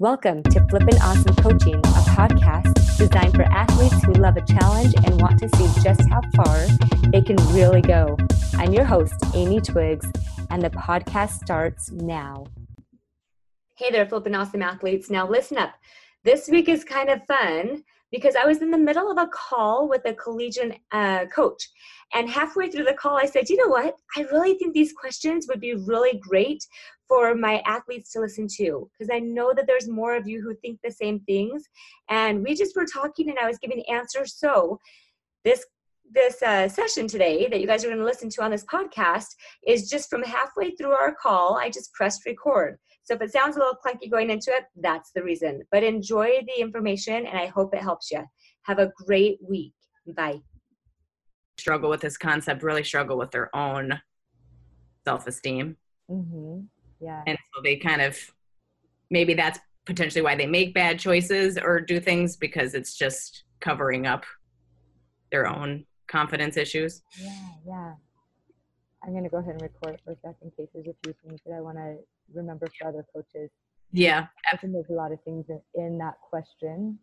Welcome to Flippin' Awesome Coaching, a podcast designed for athletes who love a challenge and want to see just how far they can really go. I'm your host, Amy Twiggs, and the podcast starts now. Hey there, Flippin' Awesome athletes. Now, listen up. This week is kind of fun because I was in the middle of a call with a collegiate uh, coach. And halfway through the call, I said, you know what? I really think these questions would be really great for my athletes to listen to because I know that there's more of you who think the same things. And we just were talking and I was giving answers. So this this uh, session today that you guys are going to listen to on this podcast is just from halfway through our call. I just pressed record. So if it sounds a little clunky going into it, that's the reason. But enjoy the information and I hope it helps you. Have a great week. Bye. Struggle with this concept, really struggle with their own self esteem. Mm-hmm. Yeah. And so they kind of, maybe that's potentially why they make bad choices or do things because it's just covering up their own confidence issues. Yeah, yeah. I'm going to go ahead and record for a second in case there's a few things that I want to remember for other coaches. Yeah. I think there's a lot of things in, in that question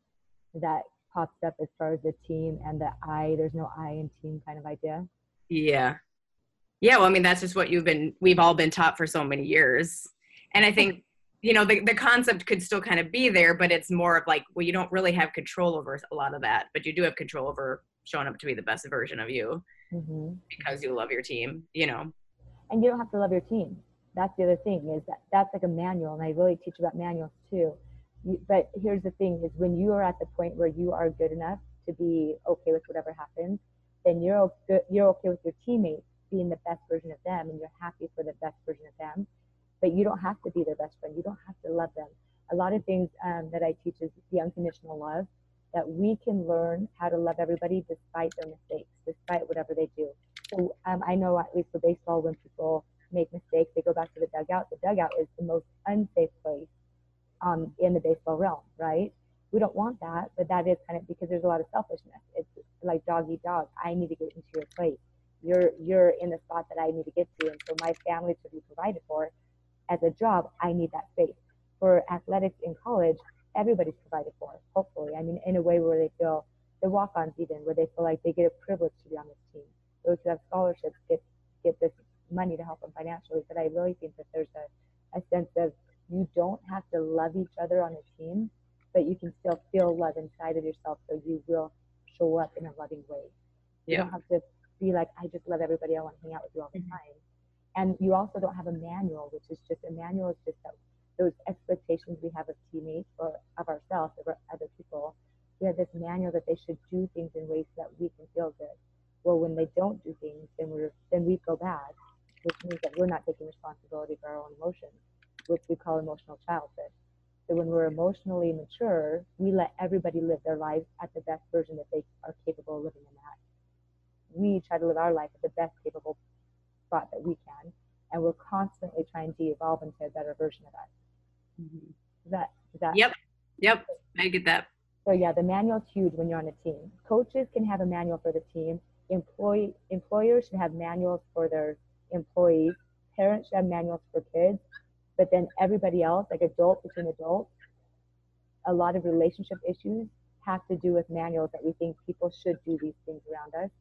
that pops up as far as the team and the I, there's no I in team kind of idea. Yeah yeah well i mean that's just what you've been we've all been taught for so many years. And i think you know the, the concept could still kind of be there but it's more of like well you don't really have control over a lot of that but you do have control over showing up to be the best version of you mm-hmm. because you love your team you know? And you don't have to love your team. That's the other thing is that that's like a manual and i really teach about manuals too. You, but here's the thing is when you are at the point where you are good enough to be okay with whatever happens then you're okay, you're okay with your teammates being the best version of them and you're happy for the best version of them but you don't have to be their best friend. You don't have to love them. A lot of things um, that i teach is the unconditional love that we can learn how to love everybody despite their mistakes despite whatever they do. So um, i know at least for baseball when people make mistakes they go back to the dugout. The dugout is the most unsafe place um, in the baseball realm right? We don't want that but that is kind of because there's a lot of selfishness. It's like dog eat dog. I need to get into your place you're you're in the spot that I need to get to, and for my family to be provided for, as a job, I need that space. For athletics in college, everybody's provided for. Hopefully, I mean, in a way where they feel the walk-ons even where they feel like they get a privilege to be on this team. Those who have scholarships get get this money to help them financially. But I really think that there's a, a sense of you don't have to love each other on a team, but you can still feel love inside of yourself, so you will show up in a loving way. You yeah. don't have to be like, I just love everybody. I want to hang out with you all the mm-hmm. time. And you also don't have a manual, which is just a manual is just that, those expectations we have of teammates or of ourselves or other people. We have this manual that they should do things in ways that we can feel good. Well, when they don't do things, then we're then we feel bad, which means that we're not taking responsibility for our own emotions, which we call emotional childhood. So when we're emotionally mature, we let everybody live their lives at the best version that they are capable of living in that we try to live our life at the best capable spot that we can, and we're constantly trying to evolve into a better version of us. Mm-hmm. Is that is that? Yep, yep, I get that. So yeah, the manual's huge when you're on a team. Coaches can have a manual for the team. Employee employers should have manuals for their employees. Parents should have manuals for kids. But then everybody else, like adults between adults, a lot of relationship issues have to do with manuals that we think people should do these things around us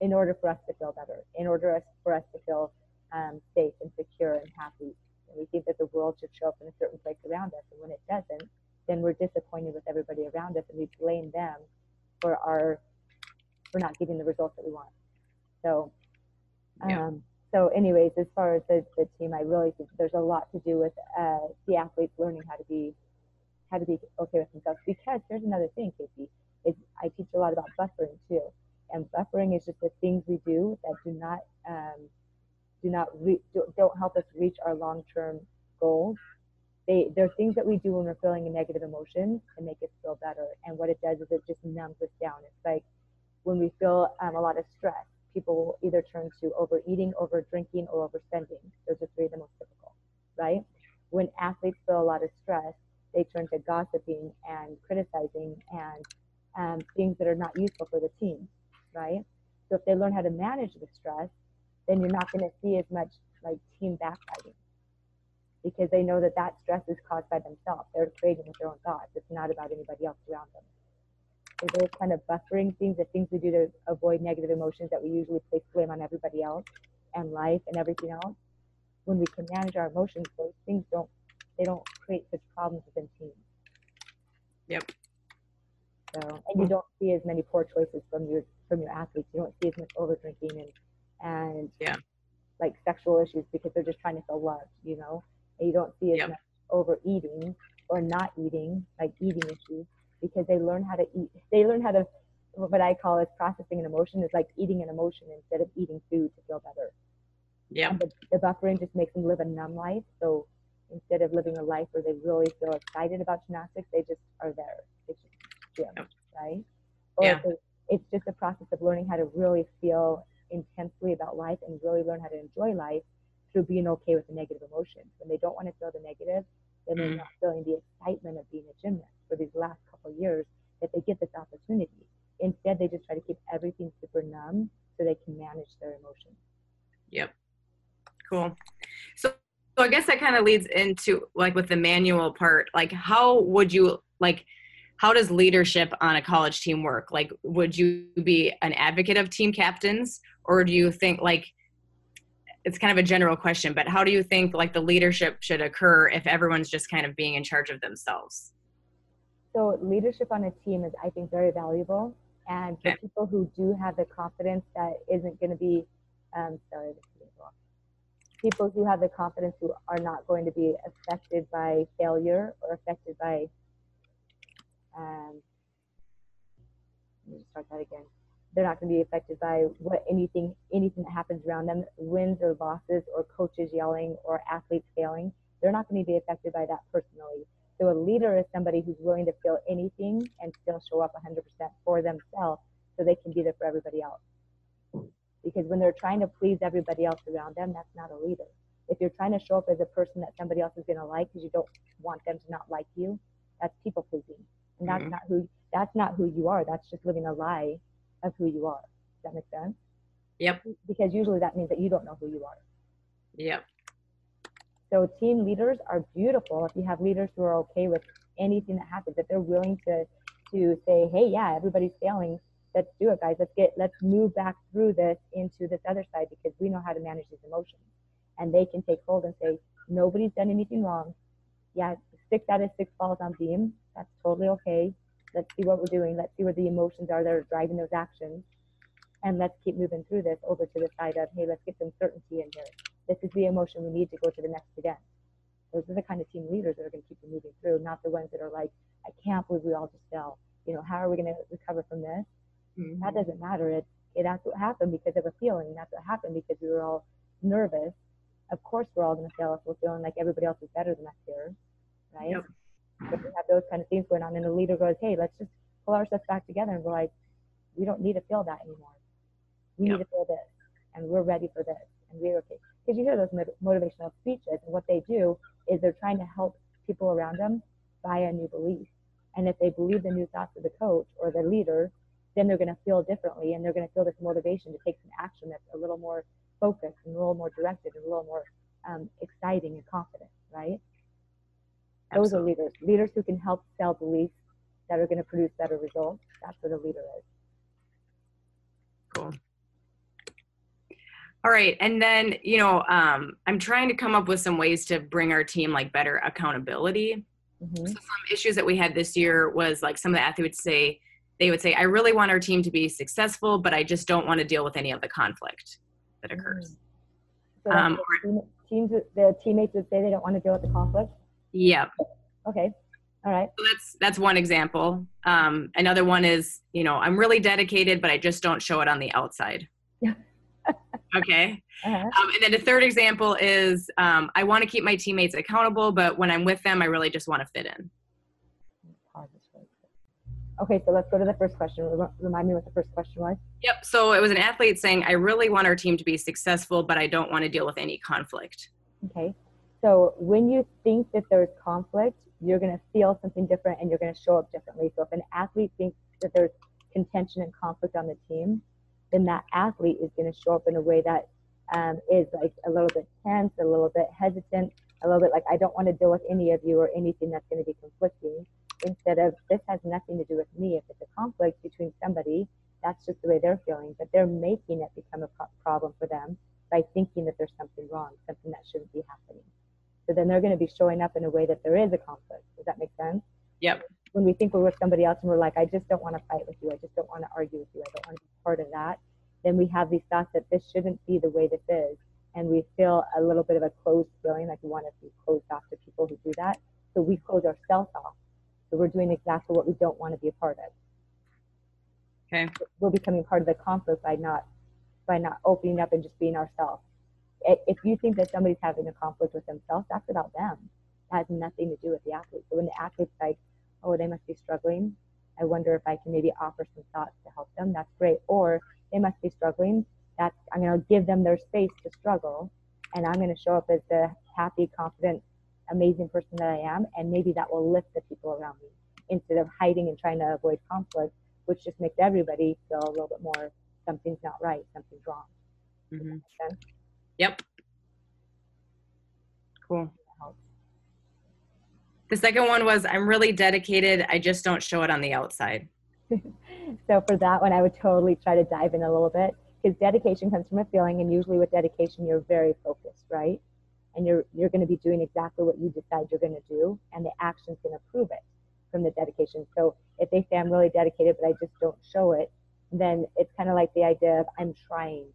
in order for us to feel better, in order for us to feel um, safe and secure and happy. And we think that the world should show up in a certain place around us, and when it doesn't, then we're disappointed with everybody around us, and we blame them for our for not getting the results that we want. So, um, yeah. so anyways, as far as the, the team, I really think there's a lot to do with uh, the athletes learning how to be how to be okay with themselves. Because here's another thing, Casey, is I teach a lot about buffering too and buffering is just the things we do that do not um, do not re- don't help us reach our long-term goals. They they're things that we do when we're feeling a negative emotion to make us feel better. And what it does is it just numbs us down. It's like when we feel um, a lot of stress, people will either turn to overeating, over drinking, or overspending. Those are three of the most typical, right? When athletes feel a lot of stress, they turn to gossiping and criticizing and um, things that are not useful for the team right? So if they learn how to manage the stress, then you're not going to see as much like team backbiting. because they know that that stress is caused by themselves. They're creating with their own thoughts. It's not about anybody else around them. So those kind of buffering things, the things we do to avoid negative emotions that we usually place blame on everybody else and life and everything else. When we can manage our emotions, those things don't they don't create such problems within teams. Yep. So and you don't see as many poor choices from your from your athletes. You don't see as much over drinking and and Yeah. like sexual issues because they're just trying to feel loved, you know. And you don't see as Yep. much overeating or not eating, like eating issues, because they learn how to eat. They learn how to what I call is processing an emotion is like eating an emotion instead of eating food to feel better. Yeah. The, the buffering just makes them live a numb life. So instead of living a life where they really feel excited about gymnastics, they just are there. It's just gym, Yep. right? Or Yeah. if they, it's just a process of learning how to really feel intensely about life and really learn how to enjoy life through being okay with the negative emotions. When they don't want to feel the negative, then they're Mhm. not feeling the excitement of being a gymnast for these last couple of years that they get this opportunity. Instead, they just try to keep everything super numb so they can manage their emotions. Yep. Cool. So, so I guess that kind of leads into like with the manual part, like how would you like how does leadership on a college team work? Like would you be an advocate of team captains or do you think like it's kind of a general question, but how do you think like the leadership should occur if everyone's just kind of being in charge of themselves? So leadership on a team is, I think, very valuable. And for Okay. people who do have the confidence that isn't going to be, um, sorry, this is wrong. People who have the confidence who are not going to be affected by failure or affected by, um, let me start that again. They're not going to be affected by what anything anything that happens around them, wins or losses, or coaches yelling, or athletes failing. They're not going to be affected by that personally. So a leader is somebody who's willing to feel anything and still show up 100% for themselves so they can be there for everybody else. Because when they're trying to please everybody else around them, that's not a leader. If you're trying to show up as a person that somebody else is going to like because you don't want them to not like you, that's people pleasing. And that's Mhm. not who that's not who you are. That's just living a lie of who you are. Does that make sense? Yep. Because usually that means that you don't know who you are. Yep. So team leaders are beautiful if you have leaders who are okay with anything that happens. If they're willing to to say, hey, yeah, everybody's failing. Let's do it, guys. Let's get let's move back through this into this other side because we know how to manage these emotions. And they can take hold and say, nobody's done anything wrong. Yeah, six out of six falls on beam. That's totally okay. Let's see what we're doing. Let's see where the emotions are that are driving those actions. And let's keep moving through this over to the side of, hey, let's get some certainty in here this is the emotion we need to go to the next event. Those are the kind of team leaders that are going to keep you moving through, not the ones that are like, I can't believe we all just fell. You know, how are we going to recover from this? Mhm. That doesn't matter. It, it that's what happened because of a feeling. That's what happened because we were all nervous. Of course, we're all going to fail if we're feeling like everybody else is better than us here, right? Yep. But we have those kind of things going on, and the leader goes, "Hey, let's just pull ourselves back together and we're like, we don't need to feel that anymore. We Yep. need to feel this, and we're ready for this, and we're okay." Because you hear those motivational speeches, and what they do is they're trying to help people around them buy a new belief. And if they believe the new thoughts of the coach or the leader, then they're going to feel differently, and they're going to feel this motivation to take some action that's a little more focused and a little more directed and a little more um, exciting and confident, right? Those are leaders. Leaders who can help sell beliefs that are going to produce better results. That's what a leader is. Cool. All right, and then you know, um, I'm trying to come up with some ways to bring our team like better accountability. hmm So some issues that we had this year was like some of the athletes say they would say, "I really want our team to be successful, but I just don't want to deal with any of the conflict that occurs." So Um, team, teams, the teammates would say they don't want to deal with the conflict. Yep. Okay, all right. So that's that's one example. Um, another one is, you know, I'm really dedicated, but I just don't show it on the outside. Yeah. okay. Uh-huh. Um, and then the third example is um, I want to keep my teammates accountable, but when I'm with them, I really just want to fit in. Okay, so let's go to the first question. Remind me what the first question was. Yep. So it was an athlete saying, I really want our team to be successful, but I don't want to deal with any conflict. Okay, so when you think that there's conflict, you're going to feel something different and you're going to show up differently. So if an athlete thinks that there's contention and conflict on the team, then that athlete is going to show up in a way that um, is like a little bit tense, a little bit hesitant, a little bit like I don't want to deal with any of you or anything that's going to be conflicting. Instead of this has nothing to do with me. If it's a conflict between somebody, that's just the way they're feeling. But they're making it become a pro- problem for them by thinking that there's something wrong, something that shouldn't be happening. So then they're going to be showing up in a way that there is a conflict. Does that make sense? Yep. When we think we're with somebody else and we're like, I just don't want to fight with you. I just don't want to argue with you. I don't want to be part of that. Then we have these thoughts that this shouldn't be the way this is. And we feel a little bit of a closed feeling, like we want to be closed off to people who do that. So we close ourselves off. So we're doing exactly what we don't want to be a part of. Okay. We're becoming part of the conflict by not by not opening up and just being ourselves. If you think that somebody's having a conflict with themselves, that's about them. That has nothing to do with the athlete. So when the athlete's like, oh, they must be struggling, I wonder if I can maybe offer some thoughts to help them. That's great. Or they must be struggling. That's I'm going to give them their space to struggle, and I'm going to show up as the happy, confident, amazing person that I am, and maybe that will lift the people around me instead of hiding and trying to avoid conflict, which just makes everybody feel a little bit more something's not right, something's wrong. Mm-hmm. Yep. Cool. The second one was I'm really dedicated. I just don't show it on the outside. so for that one, I would totally try to dive in a little bit because dedication comes from a feeling, and usually with dedication, you're very focused, right? And you're you're going to be doing exactly what you decide you're going to do, and the action's going to prove it from the dedication. So if they say I'm really dedicated, but I just don't show it, then it's kind of like the idea of I'm trying,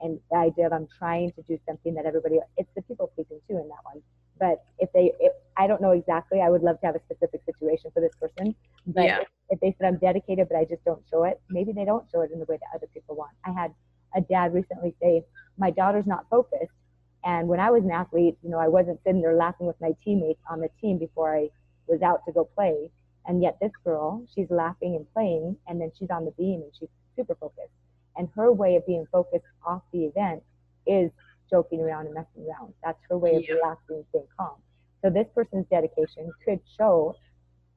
and the idea of I'm trying to do something that everybody. It's the people pleasing too in that one. But if they, if, I don't know exactly. I would love to have a specific situation for this person. But yeah. if, if they said I'm dedicated, but I just don't show it, maybe they don't show it in the way that other people want. I had a dad recently say, "My daughter's not focused." And when I was an athlete, you know, I wasn't sitting there laughing with my teammates on the team before I was out to go play. And yet this girl, she's laughing and playing, and then she's on the beam and she's super focused. And her way of being focused off the event is joking around and messing around. That's her way of yeah. relaxing and staying calm. So this person's dedication could show,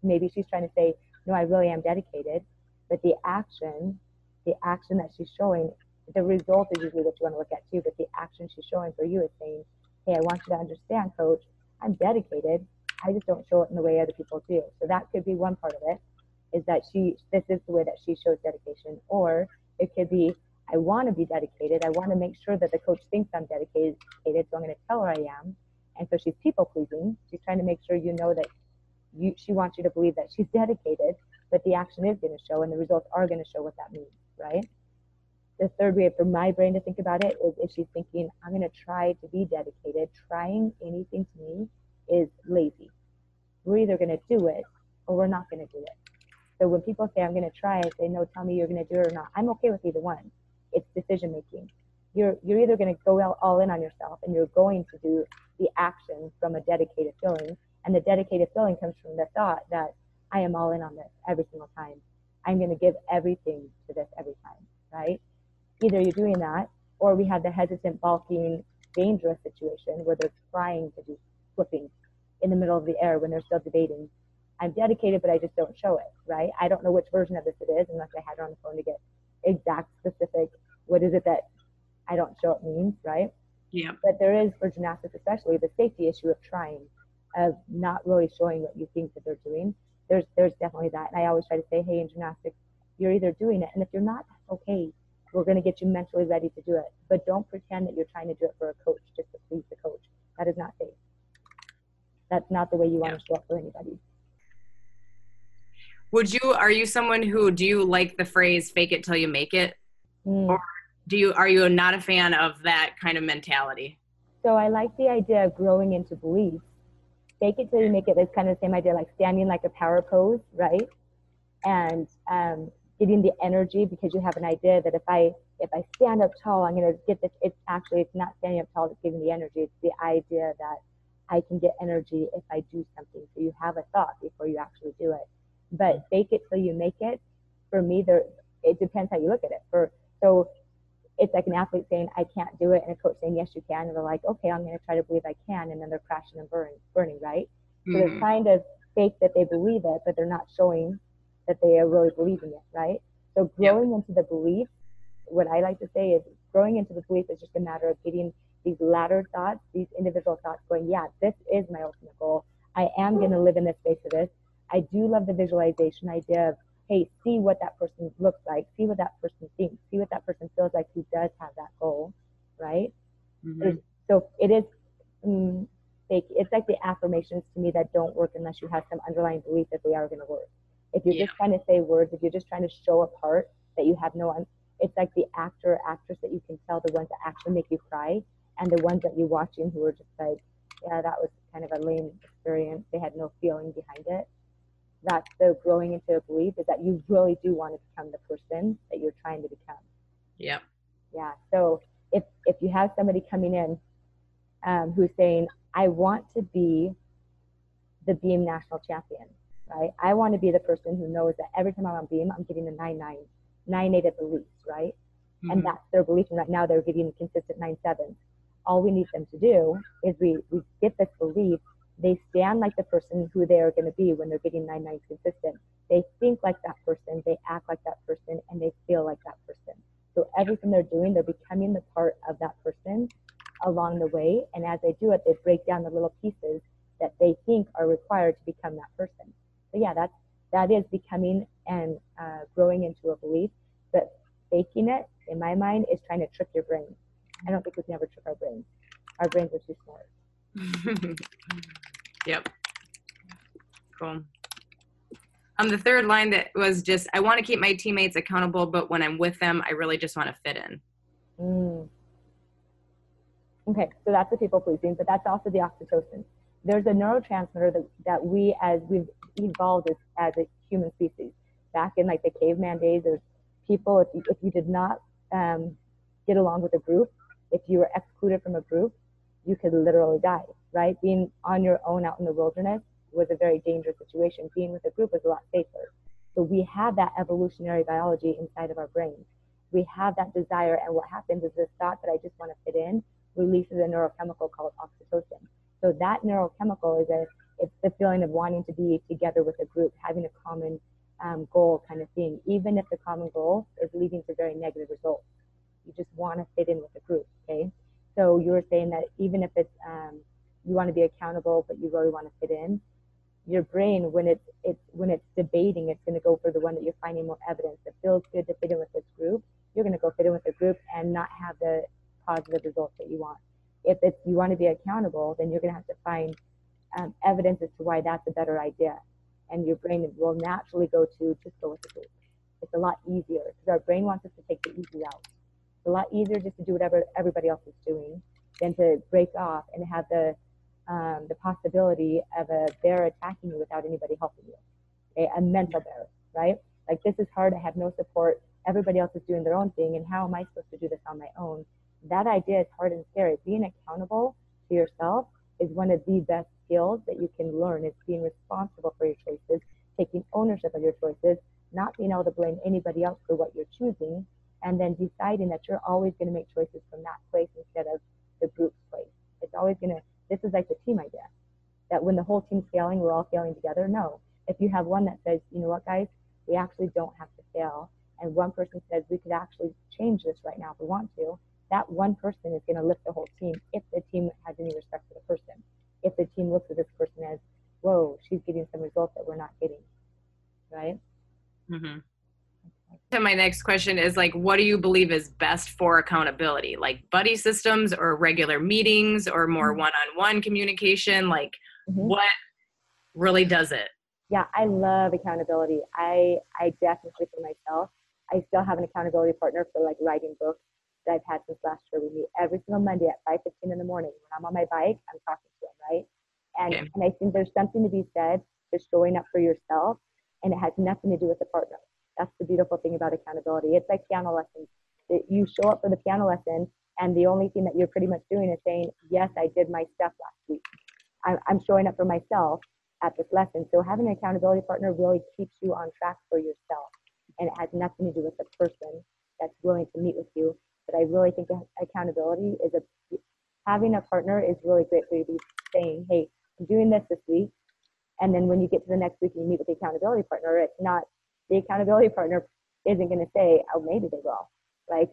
maybe she's trying to say, no, I really am dedicated, but the action, the action that she's showing, the result is usually what you want to look at too, but the action she's showing for you is saying, hey, I want you to understand, coach, I'm dedicated. I just don't show it in the way other people do. So that could be one part of it, is that she, this is the way that she shows dedication. Or it could be, I want to be dedicated. I want to make sure that the coach thinks I'm dedicated, so I'm going to tell her I am. And so she's people pleasing. She's trying to make sure you know that you, she wants you to believe that she's dedicated, but the action is going to show and the results are going to show what that means, right? The third way for my brain to think about it is if she's thinking, I'm going to try to be dedicated, trying anything to me is lazy. We're either going to do it or we're not going to do it. So when people say, I'm going to try, I say, no, tell me you're going to do it or not. I'm okay with either one. It's decision making. You're, you're either going to go all in on yourself and you're going to do the action from a dedicated feeling. And the dedicated feeling comes from the thought that I am all in on this every single time. I'm going to give everything to this every time, right? Either you're doing that or we have the hesitant, balking, dangerous situation where they're trying to do flipping in the middle of the air when they're still debating. I'm dedicated, but I just don't show it, right? I don't know which version of this it is unless I had her on the phone to get exact specific what is it that I don't show it means, right? Yeah. But there is for gymnastics, especially the safety issue of trying, of not really showing what you think that they're doing. There's there's definitely that. And I always try to say, hey, in gymnastics, you're either doing it, and if you're not, that's okay. We're going to get you mentally ready to do it. But don't pretend that you're trying to do it for a coach just to please the coach. That is not safe. That's not the way you want yeah. to show up for anybody. Would you? Are you someone who do you like the phrase "fake it till you make it"? Mm. Or do you are you not a fan of that kind of mentality? So I like the idea of growing into belief. Fake it till you make it is kind of the same idea, like standing like a power pose, right? And um, getting the energy because you have an idea that if I if I stand up tall, I'm gonna get this. It's actually it's not standing up tall that's giving the energy. It's the idea that I can get energy if I do something. So you have a thought before you actually do it. But fake it till you make it. For me, there it depends how you look at it. For so it's like an athlete saying, I can't do it, and a coach saying, Yes, you can. And they're like, Okay, I'm going to try to believe I can. And then they're crashing and burning, burning right? Mm-hmm. So they're mm-hmm. trying to fake that they believe it, but they're not showing that they are really believing it, right? So growing yep. into the belief, what I like to say is growing into the belief is just a matter of getting these laddered thoughts, these individual thoughts going, yeah, this is my ultimate goal. I am going to live in this space of this. I do love the visualization idea of, hey, see what that person looks like, see what that person thinks, see what that person feels like who does have that goal, right? Mhm. So it is, mm, fake. It's like the affirmations to me that don't work unless you have some underlying belief that they are going to work. If you're Yeah. just trying to say words, if you're just trying to show a part that you have no, un- it's like the actor or actress that you can tell the ones that actually make you cry and the ones that you're watching who are just like, yeah, that was kind of a lame experience. They had no feeling behind it. That's the growing into a belief is that you really do want to become the person that you're trying to become. Yeah. Yeah. So if if you have somebody coming in um, who's saying, "I want to be the Beam national champion," right? I want to be the person who knows that every time I'm on Beam, I'm getting a nine nine, nine eight at the least, right? And Mhm. that's their belief. And right now, they're getting consistent nine sevens. All we need them to do is we we get this belief. They stand like the person who they are going to be when they're getting nine nines consistent. They think like that person, they act like that person, and they feel like that person. So everything they're doing, they're becoming the part of that person along the way. And as they do it, they break down the little pieces that they think are required to become that person. So yeah, that's that is becoming and uh, growing into a belief. But faking it, in my mind, is trying to trick your brain. I don't think we can ever trick our brains. Our brains are too smart. yep. Cool. Um, the third line that was just, I want to keep my teammates accountable, but when I'm with them, I really just want to fit in. Mm. Okay, so that's the people pleasing, but that's also the oxytocin. There's a neurotransmitter that, that we, as we've evolved as, as a human species, back in like the caveman days, there's people, if you, if you did not um, get along with a group, if you were excluded from a group, you could literally die, right? Being on your own out in the wilderness was a very dangerous situation. Being with a group was a lot safer. So we have that evolutionary biology inside of our brains. We have that desire, and what happens is this thought that I just want to fit in releases a neurochemical called oxytocin. So that neurochemical is a it's the feeling of wanting to be together with a group, having a common um, goal kind of thing, even if the common goal is leading to very negative results. You just want to fit in with the group, okay? So you were saying that even if it's um, you want to be accountable, but you really want to fit in, your brain when it's when it's debating, it's going to go for the one that you're finding more evidence that feels good to fit in with this group. You're going to go fit in with the group and not have the positive results that you want. If it's you want to be accountable, then you're going to have to find um, evidence as to why that's a better idea, and your brain will naturally go to just go with the group. It's a lot easier because our brain wants us to take the easy route. A lot easier just to do whatever everybody else is doing than to break off and have the um, the possibility of a bear attacking you without anybody helping you. A mental bear, right? Like this is hard. I have no support. Everybody else is doing their own thing, and how am I supposed to do this on my own? That idea is hard and scary. Being accountable to yourself is one of the best skills that you can learn. It's being responsible for your choices, taking ownership of your choices, not being able to blame anybody else for what you're choosing, and then deciding that you're always going to make choices from that place instead of the group's place. It's always going to this is like the team idea that when the whole team's failing, we're all failing together. No. If you have one that says, you know what, guys, we actually don't have to fail, and one person says we could actually change this right now if we want to, that one person is going to lift the whole team if the team has any respect for the person. If the team looks at this person as, whoa, she's getting some results that we're not getting, right? Mm-hmm. So my next question is like, what do you believe is best for accountability? Like buddy systems or regular meetings or more Mhm. one-on-one communication? Like Mhm. what really does it? Yeah, I love accountability. I I definitely for myself, I still have an accountability partner for like writing books that I've had since last year. We meet every single Monday at 5:15 in the morning. When I'm on my bike, I'm talking to him, right? And and I think there's something to be said for showing up for yourself, and it has nothing to do with the partner. That's the beautiful thing about accountability. It's like piano lessons. That you show up for the piano lesson, and the only thing that you're pretty much doing is saying, "Yes, I did my stuff last week. I'm showing up for myself at this lesson." So having an accountability partner really keeps you on track for yourself, and it has nothing to do with the person that's willing to meet with you. But I really think accountability is a having a partner is really great for you to be saying, "Hey, I'm doing this this week," and then when you get to the next week and you meet with the accountability partner, it's not the accountability partner isn't going to say, "Oh, maybe they will." Like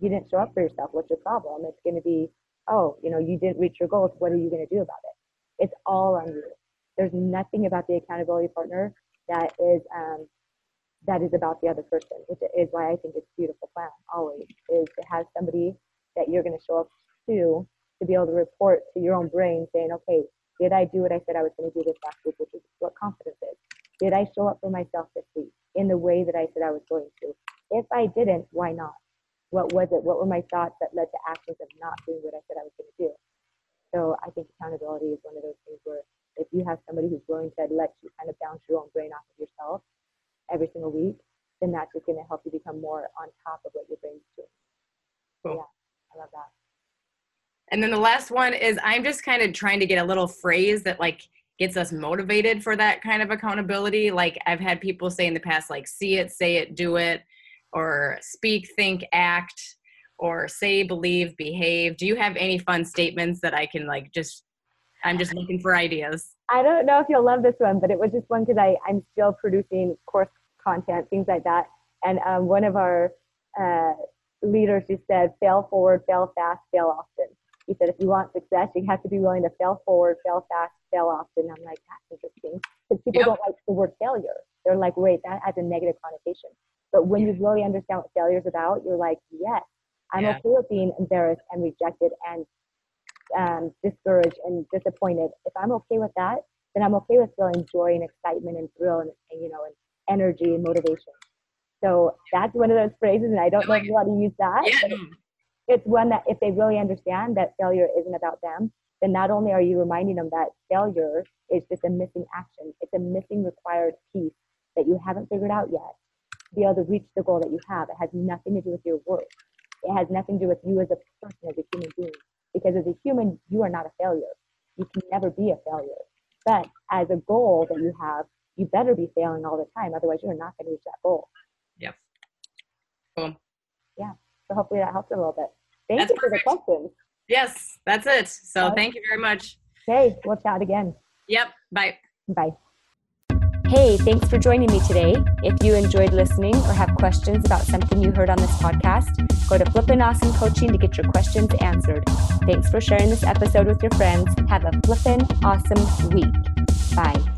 you didn't show up for yourself. What's your problem? It's going to be, oh, you know, you didn't reach your goals. What are you going to do about it? It's all on you. There's nothing about the accountability partner that is um, that is about the other person, which is why I think it's beautiful plan always is to have somebody that you're going to show up to to be able to report to your own brain saying, okay, did I do what I said I was going to do this last week, which is what confidence is? Did I show up for myself this week in the way that I said I was going to? If I didn't, why not? What was it? What were my thoughts that led to actions of not doing what I said I was going to do? So I think accountability is one of those things where if you have somebody who's willing to let you kind of bounce your own brain off of yourself every single week, then that's just going to help you become more on top of what your brain's doing. Cool. Yeah, I love that. And then the last one is I'm just kind of trying to get a little phrase that like gets us motivated for that kind of accountability. Like I've had people say in the past, like see it, say it, do it, or speak, think, act, or say, believe, behave. Do you have any fun statements that I can like just I'm just looking for ideas. I don't know if you'll love this one, but it was just one because I I'm still producing course content, things like that. And um, one of our uh, leaders just said, "Fail forward, fail fast, fail often." He said, "If you want success, you have to be willing to fail forward, fail fast, fail often." I'm like, "That's interesting," because people yep. don't like the word failure. They're like, "Wait, that has a negative connotation." But when you really understand what failure is about, you're like, "Yes, I'm yeah. okay with being embarrassed and rejected and um, discouraged and disappointed, if I'm okay with that, then I'm okay with feeling joy and excitement and thrill and, and you know and energy and motivation. So that's one of those phrases, and I don't know if you want to use that. Yeah. It's one that if they really understand that failure isn't about them, then not only are you reminding them that failure is just a missing action, it's a missing required piece that you haven't figured out yet to be able to reach the goal that you have. It has nothing to do with your work. It has nothing to do with you as a person, as a human being. Because as a human, you are not a failure. You can never be a failure. But as a goal that you have, you better be failing all the time. Otherwise, you're not going to reach that goal. Yep. Boom. Yeah. So hopefully that helps a little bit. Thank that's you perfect. for the questions. Yes, that's it. So thank you very much. Okay, we'll chat again. Yep. Bye. Bye. Hey, thanks for joining me today. If you enjoyed listening or have questions about something you heard on this podcast, go to Flippin' Awesome Coaching to get your questions answered. Thanks for sharing this episode with your friends. Have a flippin' awesome week. Bye.